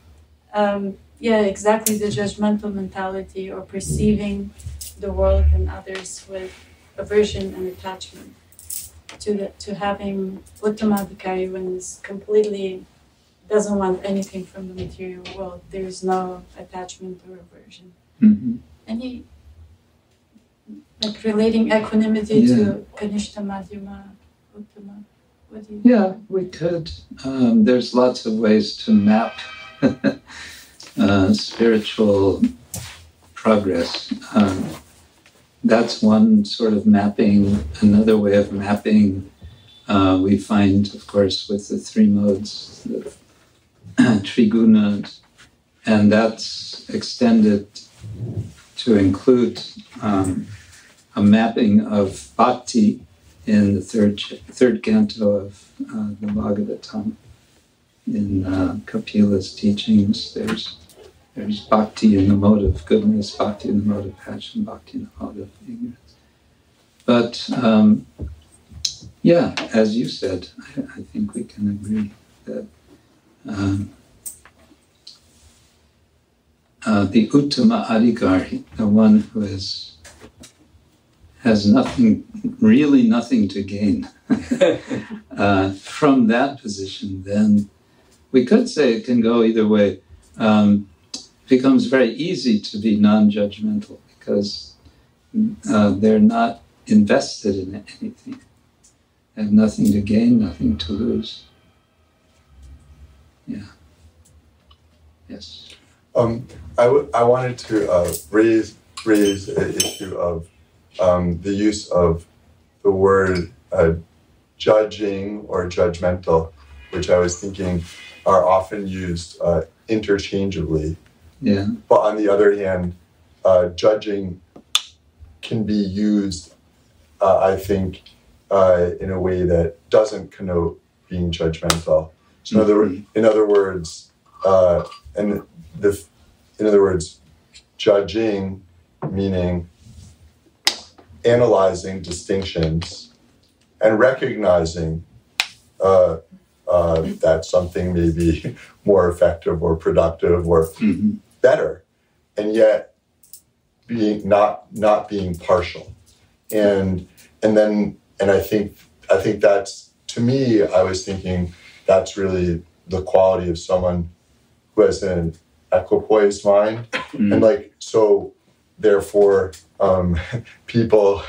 um, yeah, exactly the judgmental mentality or perceiving the world and others with aversion and attachment to the to having Uttamadhikari when it's completely doesn't want anything from the material world. There is no attachment or aversion. Mhm. Any like relating equanimity Yeah. to Kanishta Madhyama Uttama. What do you Yeah, we could. Um, there's lots of ways to map [laughs] uh, spiritual progress. Um, that's one sort of mapping. Another way of mapping uh, we find, of course, with the three modes, the [clears throat] trigunas, and that's extended to include um, a mapping of bhakti in the third third canto of uh, the Bhagavatam. In uh, Kapila's teachings, there's there's bhakti in the mode of goodness, bhakti in the mode of passion, bhakti in the mode of ignorance. But um, yeah, as you said, I, I think we can agree that um, uh, the Uttamadhikari, the one who is has nothing, really nothing to gain [laughs] uh, from that position, then we could say it can go either way. Um, becomes very easy to be non judgmental because uh, they're not invested in anything. They have nothing to gain, nothing to lose. Yeah. Yes. Um, I, w- I wanted to uh, raise raise an issue of um, the use of the word uh, judging or judgmental, which I was thinking are often used uh, interchangeably. Yeah. But on the other hand, uh, judging can be used, uh, I think, uh, in a way that doesn't connote being judgmental. So in other in other words, uh, and the in other words, judging meaning analyzing distinctions and recognizing uh, uh, that something may be [laughs] more effective or productive or Mhm. better, and yet being not not being partial, and and then and I think I think that's to me I was thinking that's really the quality of someone who has an equipoised mind, Mm. and like so therefore um, [laughs] people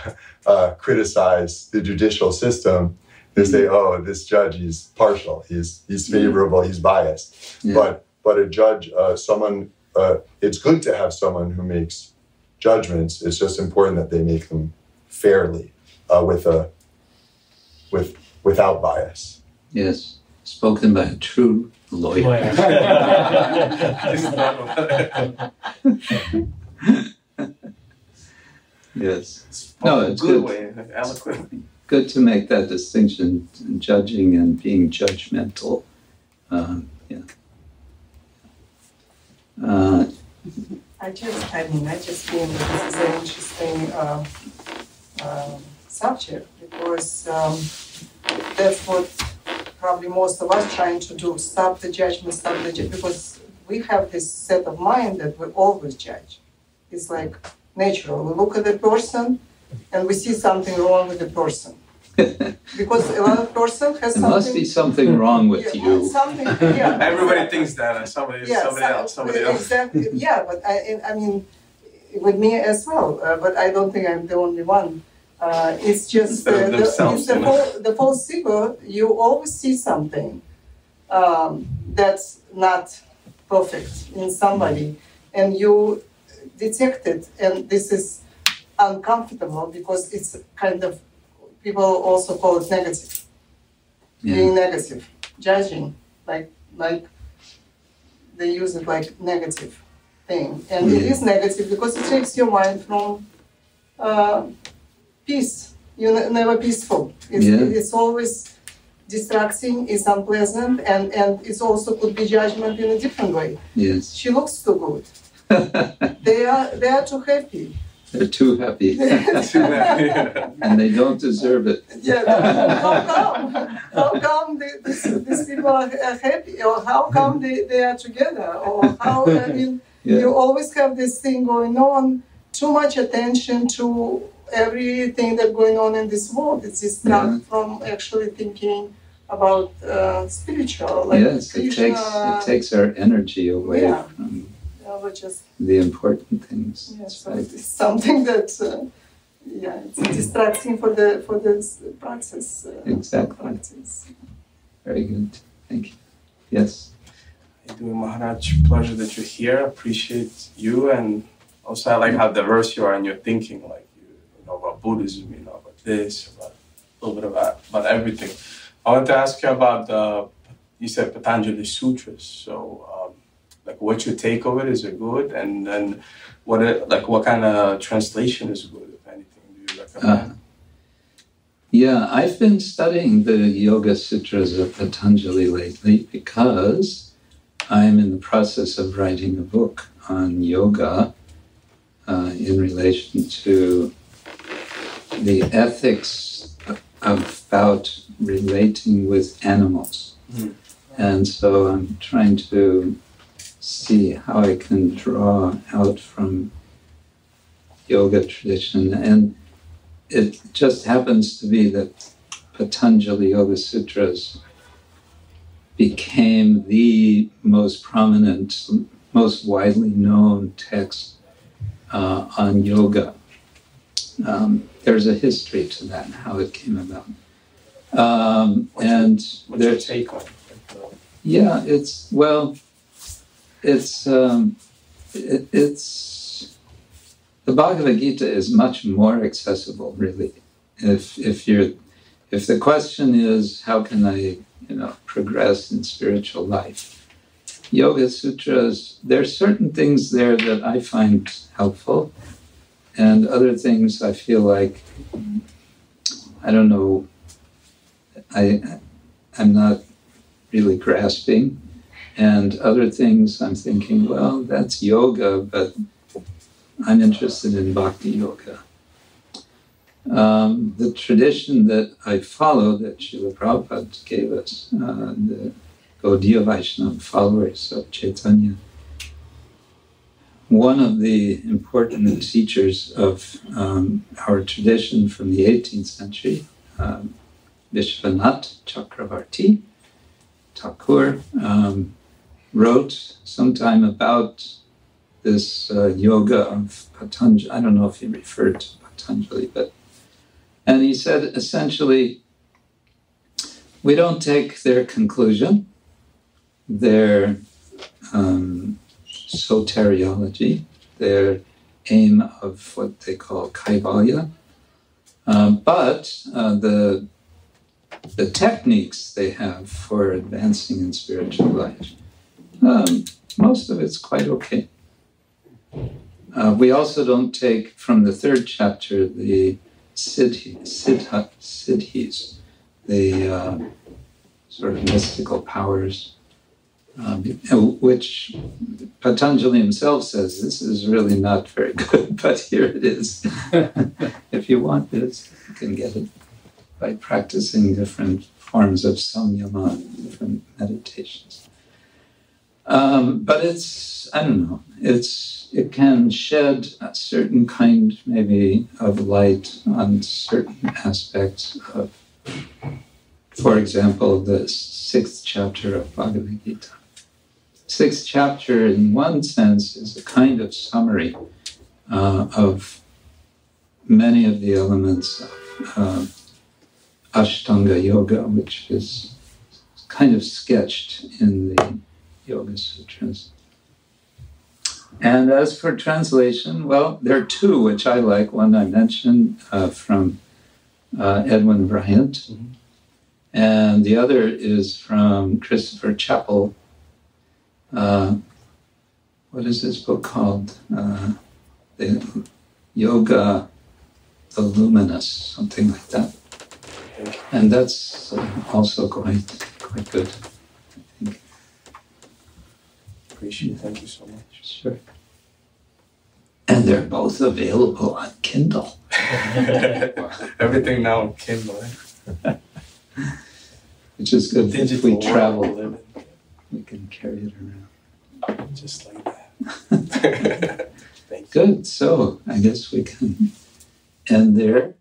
uh, criticize the judicial system. They say, "Oh, this judge, he's partial. He's he's favorable. He's biased." Yeah. But but a judge, uh, someone, uh, it's good to have someone who makes judgments. It's just important that they make them fairly, uh, with a with without bias. Yes. Spoken by a true lawyer. [laughs] Yes. No, it's good good. way, eloquently. Good to make that distinction, judging and being judgmental. Um, yeah. Uh, I just, I mean, I just feel that this is an interesting uh, um, subject because um, that's what probably most of us trying to do: stop the judgment, stop the judgment, because we have this set of mind that we always judge. It's like natural. We look at the person and we see something wrong with the person [laughs] because a lot of person has there something. must be something wrong with yeah, you. Something, yeah. [laughs] Everybody thinks that, and somebody, Yeah, somebody some- else, somebody else. Exactly. Yeah, but I, I mean, with me as well. Uh, but I don't think I'm the only one. Uh, it's just uh, the, it's the whole the false ego. You always see something um, that's not perfect in somebody, and you detect it, and this is uncomfortable because it's kind of people also call it negative Yeah. being negative, judging, like like they use it like negative thing, and it Yeah. is negative because it takes your mind from uh, peace. You're never peaceful. It's, Yeah. it's always distracting. It's unpleasant, and and it's also could be judgment in a different way. Yes. She looks too good. [laughs] They are they are too happy. They're too happy, [laughs] [laughs] Yeah. and they don't deserve it. Yeah, how come? How come they, this, these people are are happy, or how come they, they are together, or how? I mean, Yeah. you always have this thing going on. Too much attention to everything that's going on in this world. It's distract Yeah. from actually thinking about uh, spiritual, like yes, it takes it takes our energy away Yeah. from Yeah, which is the important things. yeah, That's so right. it's something [laughs] that uh, yeah, it's distracting for the for this practice. Uh, Exactly. practice. Very good. Thank you. Yes. How you Maharaj? Pleasure that you're here. Appreciate you, and also I like how diverse you are in your thinking. Like you, you know about Buddhism, you know about this, about a little bit about about everything. I want to ask you about the. You said Patanjali Sutras. So, um, like, what's your take of it? Is it good? And then, what it, like what kind of translation is good, if anything? Do you recommend? Uh, yeah, I've been studying the Yoga Sutras of Patanjali lately because I'm in the process of writing a book on yoga uh, in relation to the ethics about relating with animals. Mhm. And so I'm trying to see how I can draw out from yoga tradition and it just happens to be that Patanjali Yoga Sutras became the most prominent, most widely known text uh, on yoga. Um, there's a history to that, and how it came about. Um, What's and your there's take on it? Yeah, it's well, it's um, it, it's the Bhagavad Gita is much more accessible, really. If if you're if the question is how can I you know progress in spiritual life, Yoga Sutras there are certain things there that I find helpful, and other things I feel like I don't know. I I'm not really grasping. And other things I'm thinking, well, that's yoga, but I'm interested in bhakti yoga. Um, the tradition that I follow, that Srila Prabhupada gave us, uh, the Gaudiya Vaishnava followers of Chaitanya, one of the important teachers of um, our tradition from the 18th century, um, Chakravarti, Thakur um, wrote sometime about this uh, yoga of Patanjali. I don't know if he referred to Patanjali, but and he said essentially, we don't take their conclusion, their um, soteriology, their aim of what they call kaivalya, uh, but uh, the the techniques they have for advancing in spiritual life. Um, most of it's quite okay. Uh, we also don't take from the third chapter the siddhi, siddha, siddhis, the uh, sort of mystical powers, um, which Patanjali himself says this is really not very good, [laughs] but here it is. [laughs] if you want this, you can get it by practicing different forms of samyama, different meditations. Um, but it's, I don't know, it's, it can shed a certain kind, maybe, of light on certain aspects of, for example, the sixth chapter of Bhagavad Gita. Sixth chapter, in one sense, is a kind of summary uh, of many of the elements of uh, Ashtanga Yoga, which is kind of sketched in the Yoga Sutras. And as for translation, well, there are two which I like. One I mentioned uh, from uh, Edwin Bryant, Mhm. and the other is from Christopher Chapple. Uh, what is this book called? Uh, the Yoga, the Luminous, something like that. And that's uh, also quite quite good. I think. Appreciate it. Thank you so much. Sure. And they're both available on Kindle. [laughs] Everything now on Kindle. eh? [laughs] Which is good. If Digital we travel, we can carry it around. just like that. [laughs] Thank you. Good. So I guess we can end there.